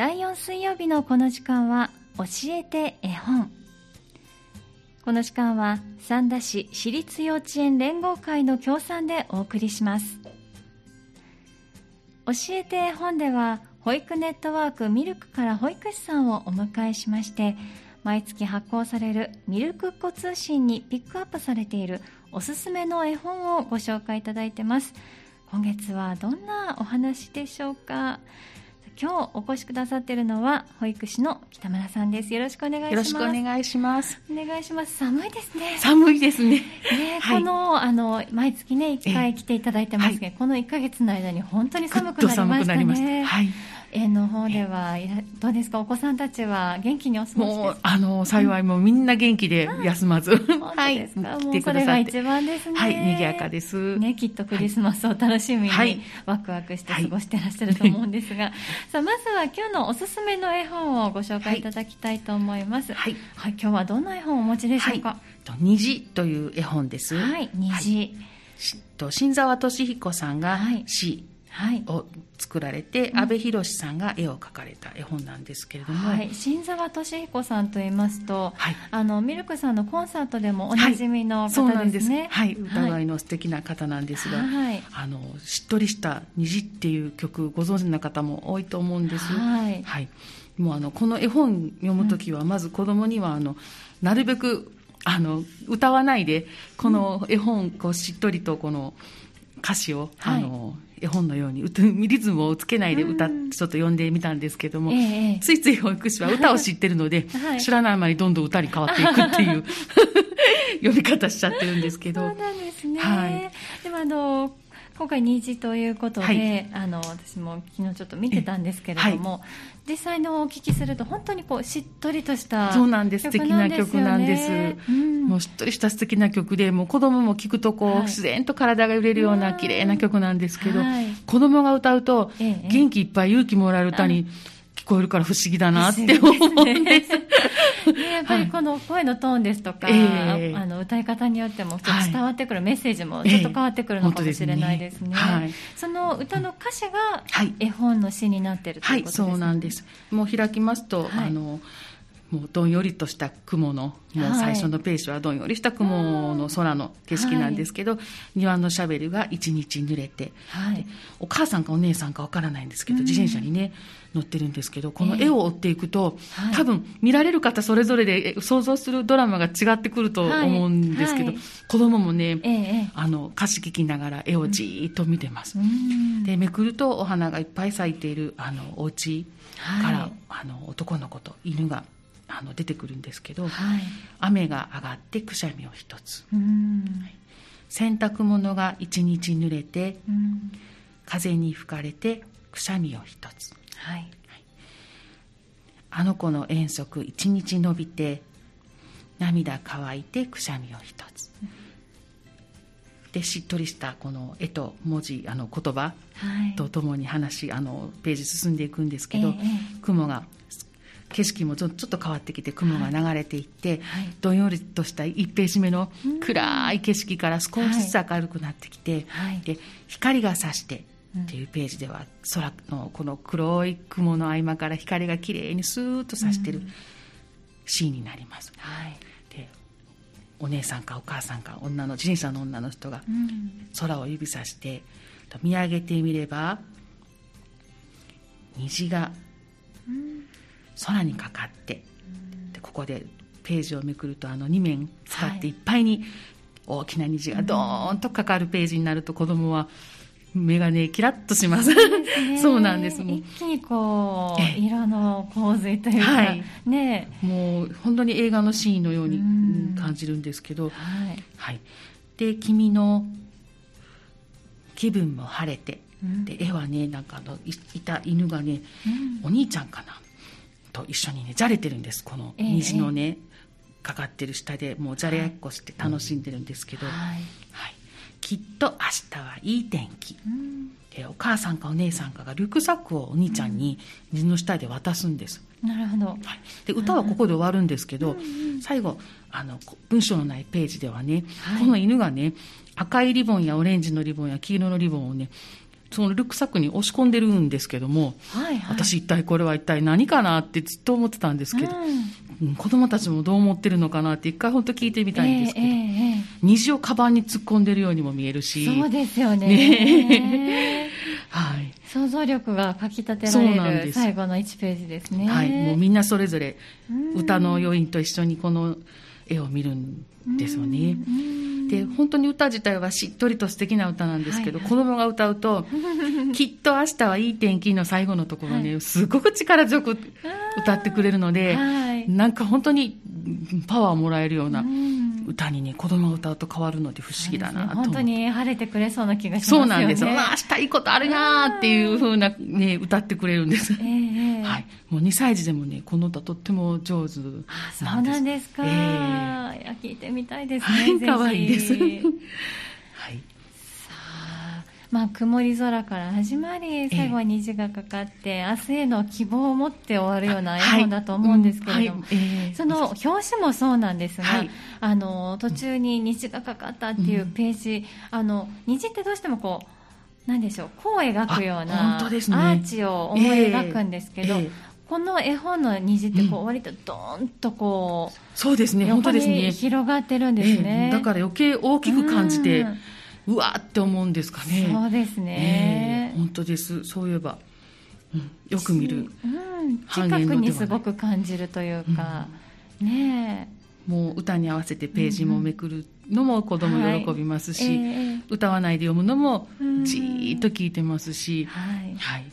第4水曜日のこの時間は教えて絵本。この時間は三田市私立幼稚園連合会の協賛でお送りします。教えて絵本では保育ネットワークミルクから保育士さんをお迎えしまして毎月発行されるミルクっ子通信にピックアップされているおすすめの絵本をご紹介いただいてます。今月はどんなお話でしょうか？今日お越しくださっているのは保育士の北村さんです。よろしくお願いします。よろしくお願いします。お願いします。寒いですね。寒いですね。ね、はい、このあの毎月ね一回来ていただいてますけど、はい、この一ヶ月の間に本当に寒くなりましたね。はい。園の方ではどうですか？お子さんたちは元気にお過ごしですか？あの幸いもみんな元気で休まず、はい、もうそれが一番ですね。はい賑やかです。ねきっとクリスマスを楽しみに、はい、ワクワクして過ごしてらっしゃると思うんですが、はい、さあまずは今日のおすすめの絵本をご紹介いただきたいと思います。はい、はい、今日はどんな絵本をお持ちでしょうか、虹という絵本です。はい虹、と新沢俊彦さんが詩、を作られて、阿部寛さんが絵を描かれた絵本なんですけれども、はい、新沢俊彦さんといいますと、はい、あのミルクさんのコンサートでもおなじみの方ですね、はい、歌声の素敵な方なんですが、はい、あのしっとりした「虹」っていう曲ご存知の方も多いと思うんです。はい、はい、もうあのこの絵本読む時はまず子供にはあのなるべくあの歌わないでこの絵本こうしっとりとこの歌詞を、あの絵本のようにリズムをつけないで歌、ちょっと読んでみたんですけども、えついつい保育士は歌を知ってるので、はい、知らない間にどんどん歌に変わっていくっていう 読み方しちゃってるんですけど。そうなんですね。はい、でもあの今回虹ということで、はい、あの私も昨日ちょっと見てたんですけれども、はい、実際のお聞きすると本当にこうしっとりとしたそうなんです。素敵な曲なんです、うん、もうしっとりした素敵な曲でもう子供も聴くとこう、はい、自然と体が揺れるような綺麗な曲なんですけど、子供が歌うと元気いっぱい勇気もらえる歌に、聞こえるから不思議だなって思うんです。やっぱりこの声のトーンですとか、はい、あの歌い方によっても伝わってくるメッセージもちょっと変わってくるのかもしれないですね。はい、その歌の歌詞が絵本の詩になっているということですね。はい、そうなんです。もう開きますと、あのもうどんよりとした雲の、もう最初のページはどんよりした雲の空の景色なんですけど、はい、庭のシャベルが一日濡れて、はい、お母さんかお姉さんかわからないんですけど、自転車にね、乗ってるんですけど、この絵を追っていくと、えー、多分見られる方それぞれで想像するドラマが違ってくると思うんですけど、子供もね、えー、あの歌詞聞きながら絵をじーっと見てます。うん、で、めくるとお花がいっぱい咲いているあのお家から、あの男の子と犬があの出てくるんですけど、はい、雨が上がってくしゃみを一つ、はい、洗濯物が一日濡れて、風に吹かれてくしゃみを一つ、はい、あの子の遠足一日伸びて涙乾いてくしゃみを一つ、でしっとりしたこの絵と文字あの言葉とともに話、あのページ進んでいくんですけど、えー、雲が景色もちょっと変わってきて雲が流れていって、はい、どんよりとした1ページ目の暗い景色から少しずつ明るくなってきて、はい、で光が差してっていうページでは空のこの黒い雲の合間から光がきれいにスーッと差してるシーンになります。はい、でお姉さんかお母さんか女の自転車の女の人が空を指さして見上げてみれば虹が空にかかってでここでページをめくるとあの2面使ってい。っぱいに大きな虹がドーンとかかるページになると子供は目がねキラッとします。そうなんです。一気にこう色の洪水というか、はい、ね。もう本当に映画のシーンのように感じるんですけど、はい、はい、で君の気分も晴れて、うん、で絵はねなんかあのいた犬がね、うん、お兄ちゃんかなと一緒にねじゃれてるんですこの虹のね、えー、かかってる下でもうじゃれっこして楽しんでるんですけど、はい、はい、きっと明日はいい天気、うん、でお母さんかお姉さんかがリュックサックをお兄ちゃんに虹の下で渡すんです、なるほど、はい、で歌はここで終わるんですけど、最後あの文章のないページではね、はい、この犬がね赤いリボンやオレンジのリボンや黄色のリボンをねそのルックサックに押し込んでるんですけども、はいはい、私一体これは一体何かなってずっと思ってたんですけど、うん、子供たちもどう思ってるのかなって一回本当聞いてみたいんですけど、えーえー、虹をカバンに突っ込んでるようにも見えるし。そうですよね。ね はい。想像力がかき立てられる最後の1ページですね。はい。もうみんなそれぞれ歌の余韻と一緒にこの絵を見るんですよね。で本当に歌自体はしっとりと素敵な歌なんですけど、はいはい、子供が歌うと「きっと明日はいい天気」の最後のところね、はい、すごく力強く歌ってくれるので、はい、なんか本当にパワーをもらえるような。歌にね子供が歌うと変わるので不思議だなと、ね、本当に晴れてくれそうな気がしますよね。そうなんですよ、まあ、明日いいことあるなっていうふうな、ね、歌ってくれるんです、えー、はい、もう2歳児でもねこの歌とっても上手なんですそうなんです。か、え。ー、いや聞いてみたいですね可愛いです。はいまあ、曇り空から始まり最後は虹がかかって、えー、明日への希望を持って終わるような絵本だと思うんですけれども、はいうん。はい。えー、その表紙もそうなんですが、はい、あの途中に虹がかかったっていうページ、うん、あの虹ってどうしてもこうなんでしょうこう描くような、アーチを思い描くんですけど、えーこの絵本の虹ってこう割とドーンとこう、そうですね。本当ですね。広がってるんですね、だから余計大きく感じて、うわーって思うんですかね。そうですね、えー、本当です。そういえば、うん、よく見る、うん、近くにすごく感じるというか、うん、ねもう歌に合わせてページもめくるのも子供喜びますし、はい。えー、歌わないで読むのもじーっと聞いてますし、はい、はい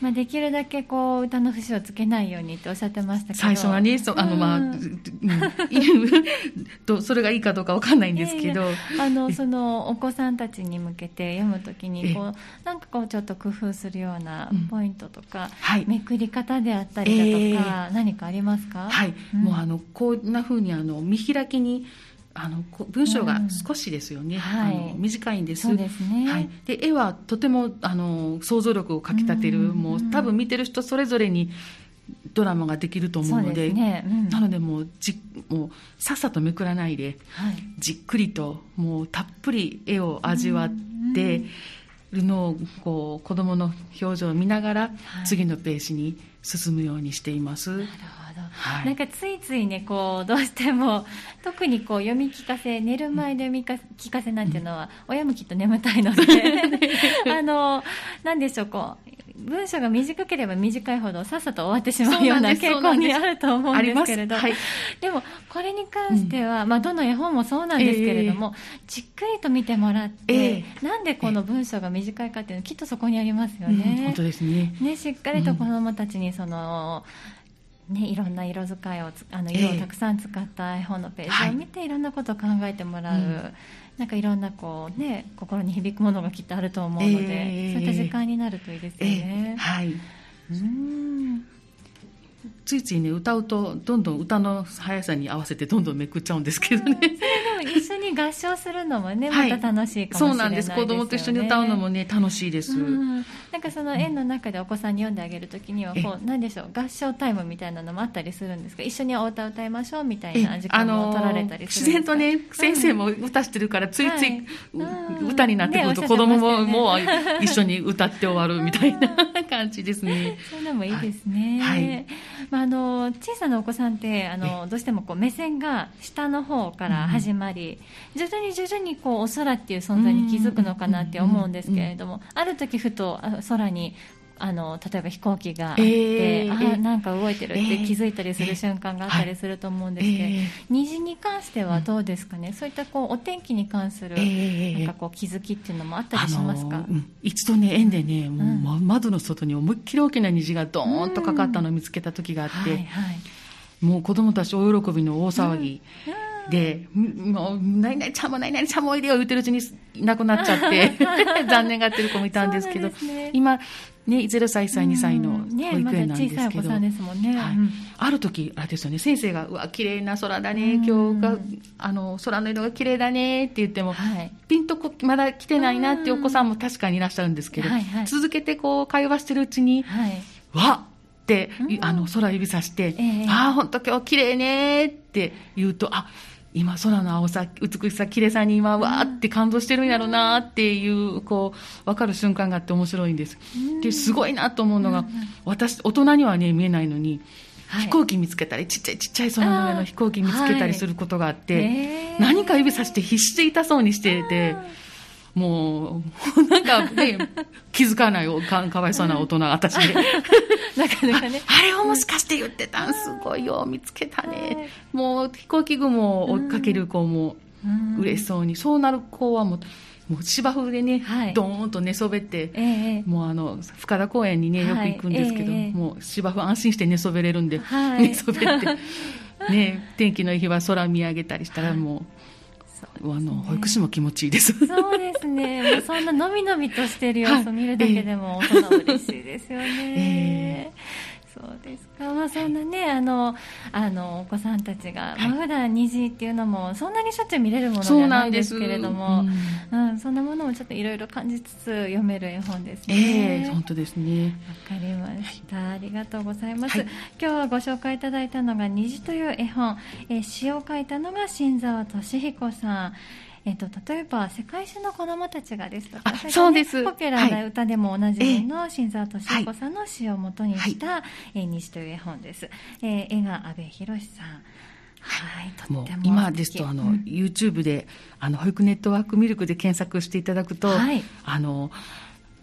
まあ、できるだけこう歌の節をつけないようにっておっしゃってましたけど。最初はねそあの、まあ、うん、と それがいいかどうかわかんないんですけど、あのそのお子さんたちに向けて読むときにこうなんかこうちょっと工夫するようなポイントとか、うんはい、めくり方であったりだとか、えー、何かありますか？はい、うん、もうあのこんなふうにあの見開きにあの文章が少しですよね、うんはい、あの短いんです。そうですね。はい。で絵はとてもあの想像力をかきたてる、うん、もう多分見てる人それぞれにドラマができると思うので、ね。うん、なのでもうじもうさっさとめくらないで、はい、じっくりともうたっぷり絵を味わって。るのをこう子供の表情を見ながら次のページに進むようにしています。なるほど。はい、なんかついついねこうどうしても 特にこう読み聞かせ寝る前で読み聞かせなんていうのは、親もきっと眠たいので。あのなんでしょうこう文章が短ければ短いほどさっさと終わってしまうような傾向にあると思うんですけれど、はい、でもこれに関しては、うん、まあ、どの絵本もそうなんですけれども、えー、じっくりと見てもらって、えー、なんでこの文章が短いかっていうのはきっとそこにありますよね。うん、本当ですね。ねしっかりと子どもたちにその、うんね、いろんな色使いをあの色をたくさん使った絵本のページを見て、いろんなことを考えてもらう、うん、なんかいろんなこう、ね、心に響くものがきっとあると思うので、えー、そういった時間になるといいですよね。えー、はい。うんついついね歌うとどんどん歌の速さに合わせてどんどんめくっちゃうんですけどね、うん、一緒に合唱するのもね、また楽しいかもしれない、ね、そうなんです。子供と一緒に歌うのもね楽しいです、うん、なんかその園の中でお子さんに読んであげるときにはこうなんでしょう合唱タイムみたいなのもあったりするんですか？一緒にお歌歌いましょうみたいな時間も取られたりする自然とね先生も歌してるからついつい、歌になってくると子供ももう一緒に歌って終わるみたいな感じですね。そういうのもいいですね、はい、まあ、あの小さなお子さんってあのどうしてもこう目線が下の方から始まり、徐々に徐々にこうお空っていう存在に気づくのかなって思うんですけれども、ある時ふと空にあの例えば飛行機があって、えー、あなんか動いてるって気づいたりする瞬間があったりすると思うんですけど、えー、虹に関してはどうですかね、うん、そういったこうお天気に関する、なんかこう気づきっていうのもあったりしますか、あのーうん、一度ね園でねもう、窓の外に思いっきり大きな虹がドーンとかかったのを見つけた時があって、はいはい、もう子供たち大喜びの大騒ぎ。で、もう、何々ちゃんも何々ちゃんもおいでよ言ってるうちにいなくなっちゃって、残念がってる子もいたんですけど、ね、今、ね、0歳、1歳、2歳の保育園なんですけど、ね。まはい、ある時、あれですよね、先生が、うわ、綺麗な空だね、今日が、あの、空の色が綺麗だねって言っても、はい、ピンとこまだ来てないなっていうお子さんも確かにいらっしゃるんですけど、はいはい、続けてこう、会話してるうちに、はい、わって、あの、空指さして、えー、ああ、本当今日綺麗ねって言うと、あ、今空の青さ美しさ綺麗さに今わーって感動してるんやろうなっていうこう分かる瞬間があって面白いんです、ですごいなと思うのが、私大人にはね見えないのにはい、飛行機見つけたりちっちゃいちっちゃい空の上の飛行機見つけたりすることがあって、はい、何か指さして必死で痛そうにしてて。もう、なんかね、気づかないかかわいそうな大人、私で。なかなかね。あ。あれをもしかして言ってたん、すごいよ、見つけたね。もう飛行機雲を追っかける子も嬉しそうに、そうなる子はもう、もう芝生でね、はい、ドーンと寝そべって、えー、もうあの深田公園にねよく行くんですけど、はいえー、もう芝生安心して寝そべれるんで、はい、寝そべって。ね天気のいい日は空見上げたりしたらもう、あの保育士も気持ちいいです。そうですね。もうそんなのびのびとしてる様子を見るだけでも大人嬉しいですよね。えーそうですか、まあ、そんなね、あの、あの、お子さんたちが、はい、まあ、普段虹っていうのも、そんなにしょっちゅう見れるものじゃないですけれども、うん、うん、そんなものもちょっといろいろ感じつつ読める絵本ですね。えー、本当ですね。わかりました、はい、ありがとうございます、はい、今日はご紹介いただいたのが、虹という絵本、えー、詩を書いたのが新沢俊彦さん。えっと、例えば世界中の子どもたちがですとか、ね、そうです。ポピュラーな歌でもおなじみの新沢敏彦さんの詩をもとにした、はい、えー、西という絵本です。えー、絵が阿部寛さん。はい、もう今ですとあの、うん、YouTube であの保育ネットワークミルクで検索していただくと、はい、あの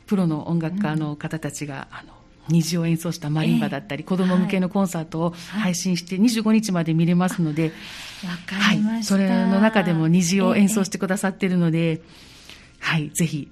プロの音楽家の方たちが、うん、あの虹を演奏したマリンバだったり、えー、子ども向けのコンサートを配信して25日まで見れますので、はい、はい、それの中でも虹を演奏してくださっているので、えー、はい、ぜひ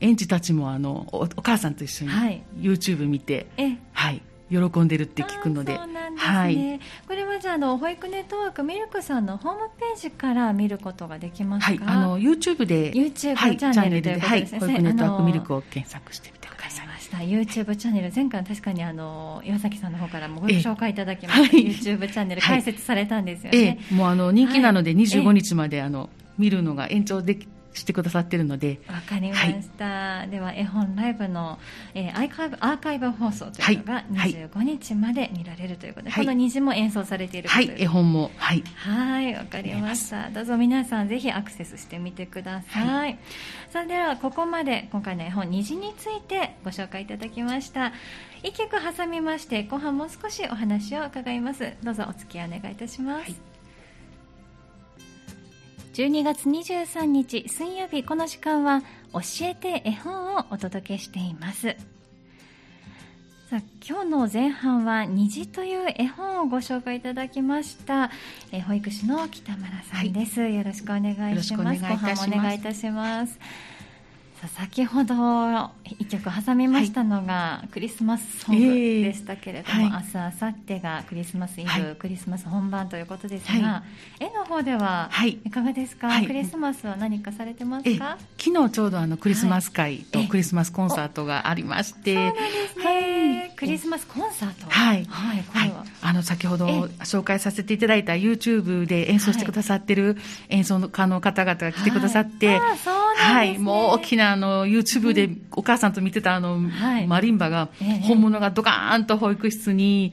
園児たちもあのおお母さんと一緒に YouTube 見て、はい、はい、喜んでるって聞くので。ね、はい、これはじゃあの保育ネットワークミルクさんのホームページから見ることができますか？はい、あの YouTube で YouTube チャンネルということで。はい、保育ネットワークミルクを検索してみてください。した YouTube チャンネル。前回確かにあの岩崎さんの方からもご紹介いただきました、YouTube チャンネル開設されたんですよね、ええ、もうあの人気なので25日まであの、見るのが延長できしてくださってるので。わかりました、はい、では絵本ライブの、えー、アーカイブアーカイブ放送というのが25日まで見られるということで、はい、この虹も演奏されているはい。絵本も。はい。はい。わかりました。どうぞ皆さんぜひアクセスしてみてください、はい、さあではここまで今回の絵本虹についてご紹介いただきました。一曲挟みまして後半もう少しお話を伺います。どうぞお付き合いお願いいたします、12月23日水曜日この時間は教えて絵本をお届けしています。さあ今日の前半は虹という絵本をご紹介いただきました。え保育士の北村さんです、はい、よろしくお願いします。後半もお願いいたします先ほど一曲挟みましたのが、クリスマスソングでしたけれども、えーはい、明日明後日がクリスマスイブ、はい、クリスマス本番ということですが、はい、絵の方ではい。かがですか、クリスマスは何かされてますか？昨日ちょうどあのクリスマス会とクリスマスコンサートがありまして、そうなんですね、クリスマスコンサート。はい、はい、これは、あの先ほど紹介させていただいた YouTube で演奏してくださってる演奏家の方々が来てくださって、はい、もう大きなあの YouTube でお母さんと見てたあの、マリンバが、本物がドカーンと保育室に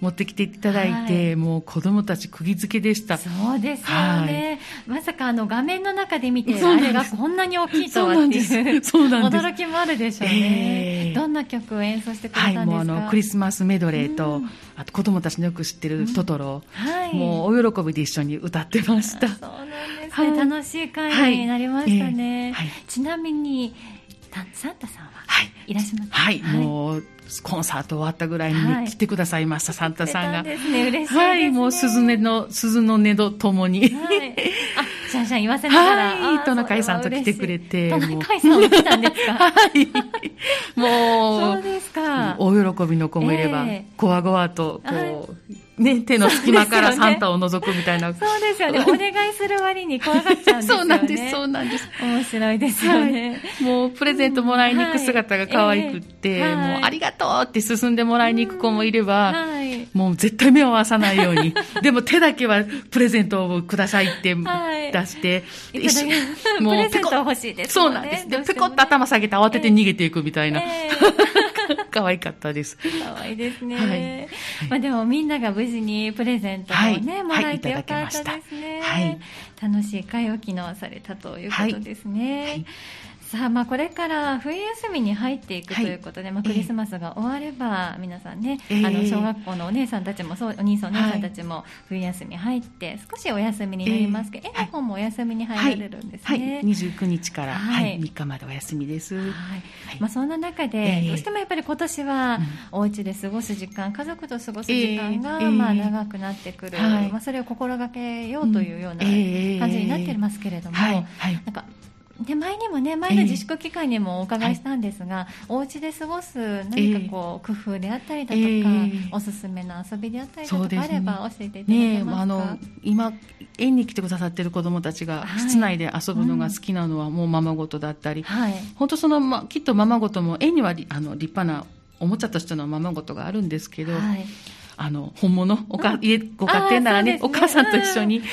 持ってきていただいて、はい、もう子供たち釘付けでした。そうですよね。はい、まさかあの画面の中で見て、あれがこんなに大きいとはっていう、驚きもあるでしょうね。えー、どんな曲を演奏してくれたんですか、はい、もうあのクリスマスメドレーと、うん、あと子供たちのよく知ってるトトロ、うん。はい、もうお喜びで一緒に歌ってました。そうなんですね。楽しい会になりましたね。えー、ちなみに、サンタさんはいらっしゃいますはい、もうコンサート終わったぐらいに、来てくださいましたサンタさんが。ですね、嬉しいはい、もう鈴音の鈴の音とともに。はい、あ、シャンシャン言わせながら。はい、トナカイさんと来てくれて。トナカイさんも来たんですか？はい。もう。そうですか。大喜びの子もいれば、えー、ごわごわとこう。ね、手の隙間からサンタを覗くみたいな。そうですよね。お願いする割に怖がっちゃうんですよね。そうなんです、そうなんです。面白いですよね。はい、もう、プレゼントもらいに行く姿が可愛くって、もう、ありがとうって進んでもらいに行く子もいれば、はい、もう絶対目を合わさないように、でも手だけはプレゼントをくださいって出して、もう、プレゼント欲しいです、ね、そうなんです。で、ペコッと頭下げて慌てて逃げていくみたいな。えー可愛かったです。可愛いですね。はい。まあでもみんなが無事にプレゼントもね、はいもらえてはいよかったですね。はい楽しい会を機能されたということですね。はいさあ、まあ、これから冬休みに入っていくということで、まあ、ええクリスマスが終われば、皆さんね、ええあの小学校のお姉さんたちもそうお兄さんお姉さんたちも冬休み入って少しお休みになりますけど、ええ絵の方もお休みに入られるんですはい、ね。29日から、ははい。い3日までお休みです。はい。まあ、そんな中で、ええどうしてもやっぱり今年はうん。お家で過ごす時間、家族と過ごす時間が、ええまあ、長くなってくる、はい。まあ、それを心がけようというような感じになっていますけれども、はい、はい、なんかで前にもね前の自粛期間にもお伺いしたんですが、お家で過ごす何かこう、工夫であったりだとか、ええ。おすすめの遊びであったりだとかあれば教えていただねえけますか？あの今園に来てくださってる子どもたちがはい。室内で遊ぶのが好きなのはもうままごとだったり、はい。本当その、ま、きっとままごとも園にはりあの立派なおもちゃとしてのままごとがあるんですけど、はいあの本物おか、うん。家ご家庭ならねお母さんと一緒に、うん。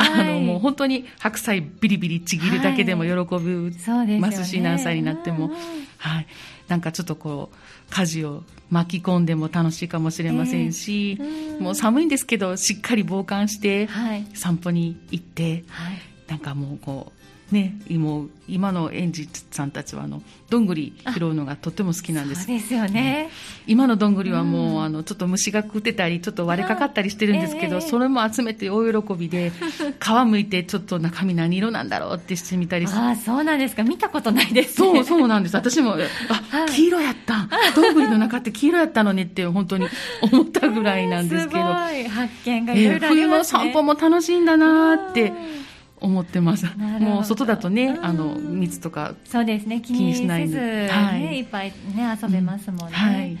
あはいのもう本当に白菜ビリビリちぎるだけでも喜ぶ、そうですよねますし何歳になっても、はい、なんかちょっとこう家事を巻き込んでも楽しいかもしれませんし、もう寒いんですけどしっかり防寒してはい。散歩に行ってはい。なんかもうこうねもう今の園児さんたちはあのどんぐり拾うのがとっても好きなんです。そうですよね。今のどんぐりはもう、うんあのちょっと虫が食ってたりちょっと割れかかったりしてるんですけど、ええ。それも集めて大喜びで 皮むいてちょっと中身何色なんだろうってしてみたりああそうなんですか。見たことないです、ね。そうそうなんです。私も あ、はい黄色やった。どんぐりの中って黄色やったのねって本当に思ったぐらいなんですけど、すごい。発見がいろいろありええ冬の。散歩も楽しいんだなーってうん思ってます。もう外だとね、うん。あの蜜とかそうですね。気気ににしないでねはい。い、っぱいね遊べますもんね、はい。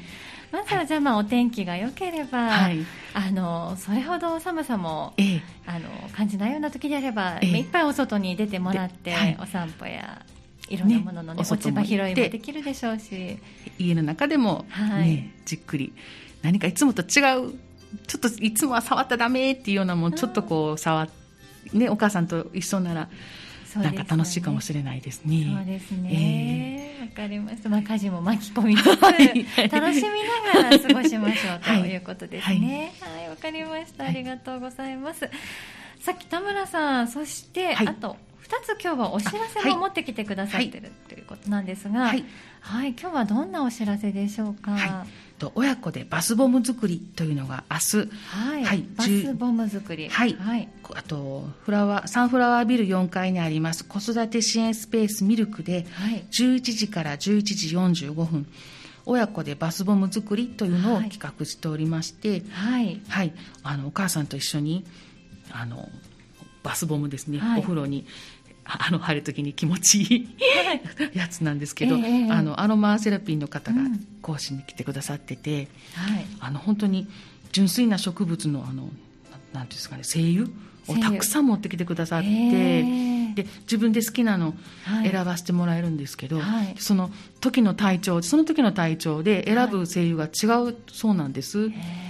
まずはじゃあまあお天気が良ければ、はい。あのそれほど寒さもええ。あの感じないような時であれば、ええ。いっぱいお外に出てもらって、ではい。お散歩やいろんなものの、ねねお落ち葉拾いもできるでしょうし。家の中でも、ねはい。じっくり何かいつもと違うちょっといつもは触ったらダメっていうようなもん。ちょっとこう触っねお母さんと一緒ならなんか楽しいかもしれないですね。そうですね。わ、かりました。まあ、家事も巻き込みつつ、はい楽しみながら過ごしましょうとはいいうことですね。はい、わ、かりました。ありがとうございます。さっき田村さん、そして、はいあと、二つ今日はお知らせもあはい持ってきてくださってる、ということなんですが、は、はいい今日はどんなお知らせでしょうか？はと親子でバスボム作りというのが明日。はい、はい。バスボム作り。はい。はい。あとフラワーサンフラワービル4階にあります。子育て支援スペースミルクではい。11時から11時45分。親子でバスボム作りというのをはい。企画しておりまして、はい。はい、あのお母さんと一緒にあのバスボムですね、はい。お風呂にあの入るときに気持ちいいはい。やつなんですけど、ええあのアロマセラピーの方がうん。講師に来てくださってて、はい。あの本当に純粋な植物のあのななんですかね精油をたくさん持ってきてくださって、へえ。で自分で好きなのはい。選ばせてもらえるんですけど、はい。その時の体調その時の体調で選ぶ精油が違うそうなんです、へえ。なるほど。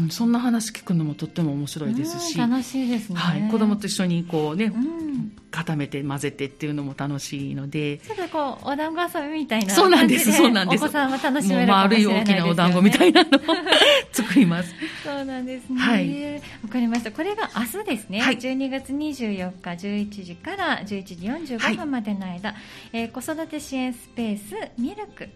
うんそんな話聞くのもとっても面白いですし、うん楽しいですね。はい、子供と一緒にこうね、うん。固めて混ぜてっていうのも楽しいのでちょっとこうお団子遊びみたいなそうなんです感じそうなんですお子さんは楽しめるかもし丸いれないですよ、ね、大きなお団子みたいなのを 作りますそうなんですね。はいわかりました。これが明日ですね。はい12月24日11時から11時45分までの間、えー子育て支援スペースミルク。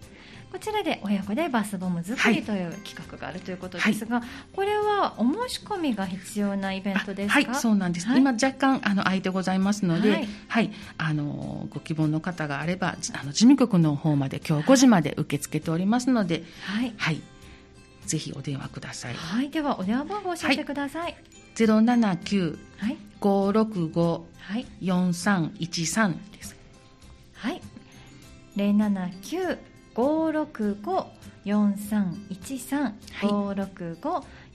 こちらで親子でバスボム作りという企画があるということですが、はい、これはお申し込みが必要なイベントですはいそうなんです、はい、今若干あの空いてございますので、はい、はい、あのご希望の方があればあの事務局の方まで今日5時まで受け付けておりますので、はい。はい。ぜひお電話ください、はい、ではお電話番号教えてください、ゼロ七九五六五四三一三です。はい。零七九565-4313、五六、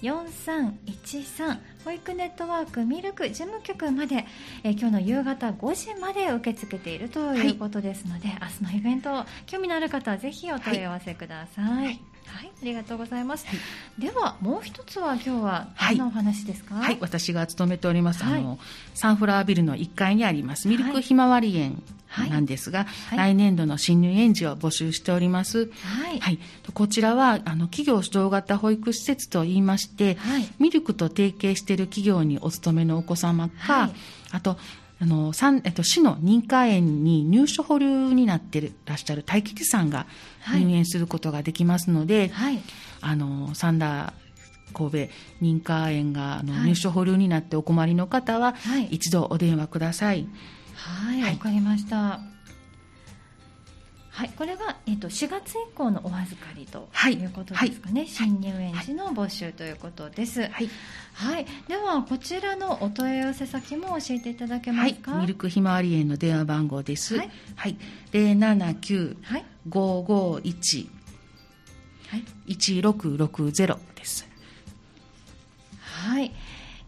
565-4313保育ネットワークミルク事務局まで、え、今日の夕方5時まで受け付けているということですので、はい、明日のイベント興味のある方はぜひお問い合わせください、はい。ありがとうございます。はい、ではもう一つは今日はどんなお話ですか？はい、はい、私が勤めております、あのサンフラワービルの1階にありますミルクひまわり園なんですが、来年度の新入園児を募集しております。はい。こちらはあの企業主導型保育施設といいまして、ミルクと提携している企業にお勤めのお子様か、あとあの、えっと、市の認可園に入所保留になってらっしゃる待機児さんが入園することができますので、はい、あの、サンダー神戸認可園があの、入所保留になってお困りの方は、はい、一度お電話ください。はい、わ、はい、かりました。はい、これが、えーと、4月以降のお預かりとい。うことですかね、はい、新入園児の募集ということです、はい、はい、ではこちらのお問い合わせ先も教えていただけますか、はい、ミルクひまわり園の電話番号です、はい。はい、079-551、はい、1660です。はい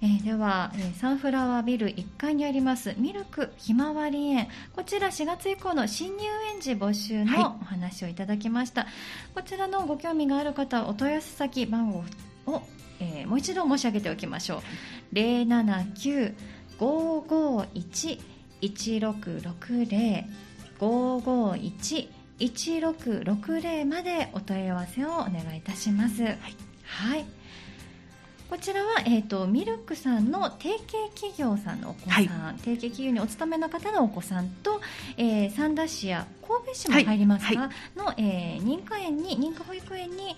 えー、では、えー、サンフラワービル1階にありますミルクひまわり園。こちら4月以降の新入園児募集のお話をいただきました、はい、こちらのご興味がある方お問い合わせ先番号を、えー、もう一度申し上げておきましょう。079-551-1660 551-1660までお問い合わせをお願いいたします。はい、はいこちらは、えーと、ミルクさんの提携企業さんのお子さん、はい、提携企業にお勤めの方のお子さんと、えー、三田市や神戸市も入りますが、はい、の、えー、認可園に認可保育園に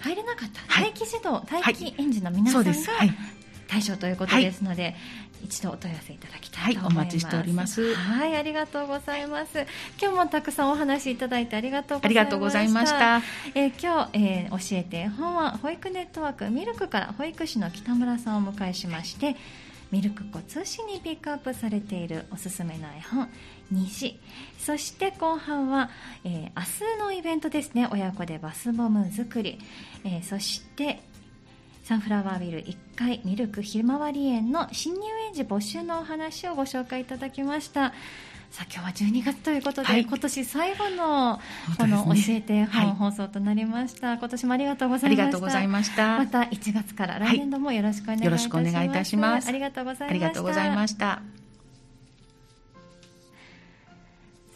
入れなかった、待機児童待機園児の皆さんが対象ということですので、一度お問い合わせいただきたいと思います、はい、お待ちしております。はいありがとうございます。今日もたくさんお話いただいてありがとうございました。えー、今日、えー、教えて絵本は保育ネットワークミルクから保育士の北村さんをお迎えしましてミルク子通信にピックアップされているおすすめの絵本虹そして後半は、えー、明日のイベントですね。親子でバスボム作り、えー、そしてサンフラワービル1階ミルクひまわり園の新入園児募集のお話をご紹介いただきました。さあ今日は12月ということで、はい、今年最後のこの教えて本放送となりました、はい、今年もありがとうございました。ありがとうございました。また1月から来年度もよろしくお願いいたします、はい、よろしくお願いいたします。ありがとうございました。ありがとうございました。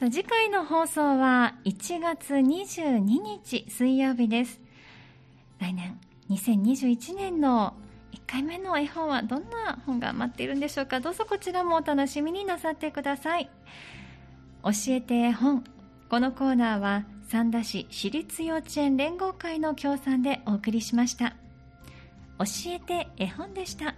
さあ次回の放送は1月22日水曜日です。来年2021年の1回目の絵本はどんな本が待っているんでしょうか？どうぞこちらもお楽しみになさってください。教えて絵本。このコーナーは三田市私立幼稚園連合会の協賛でお送りしました。教えて絵本でした。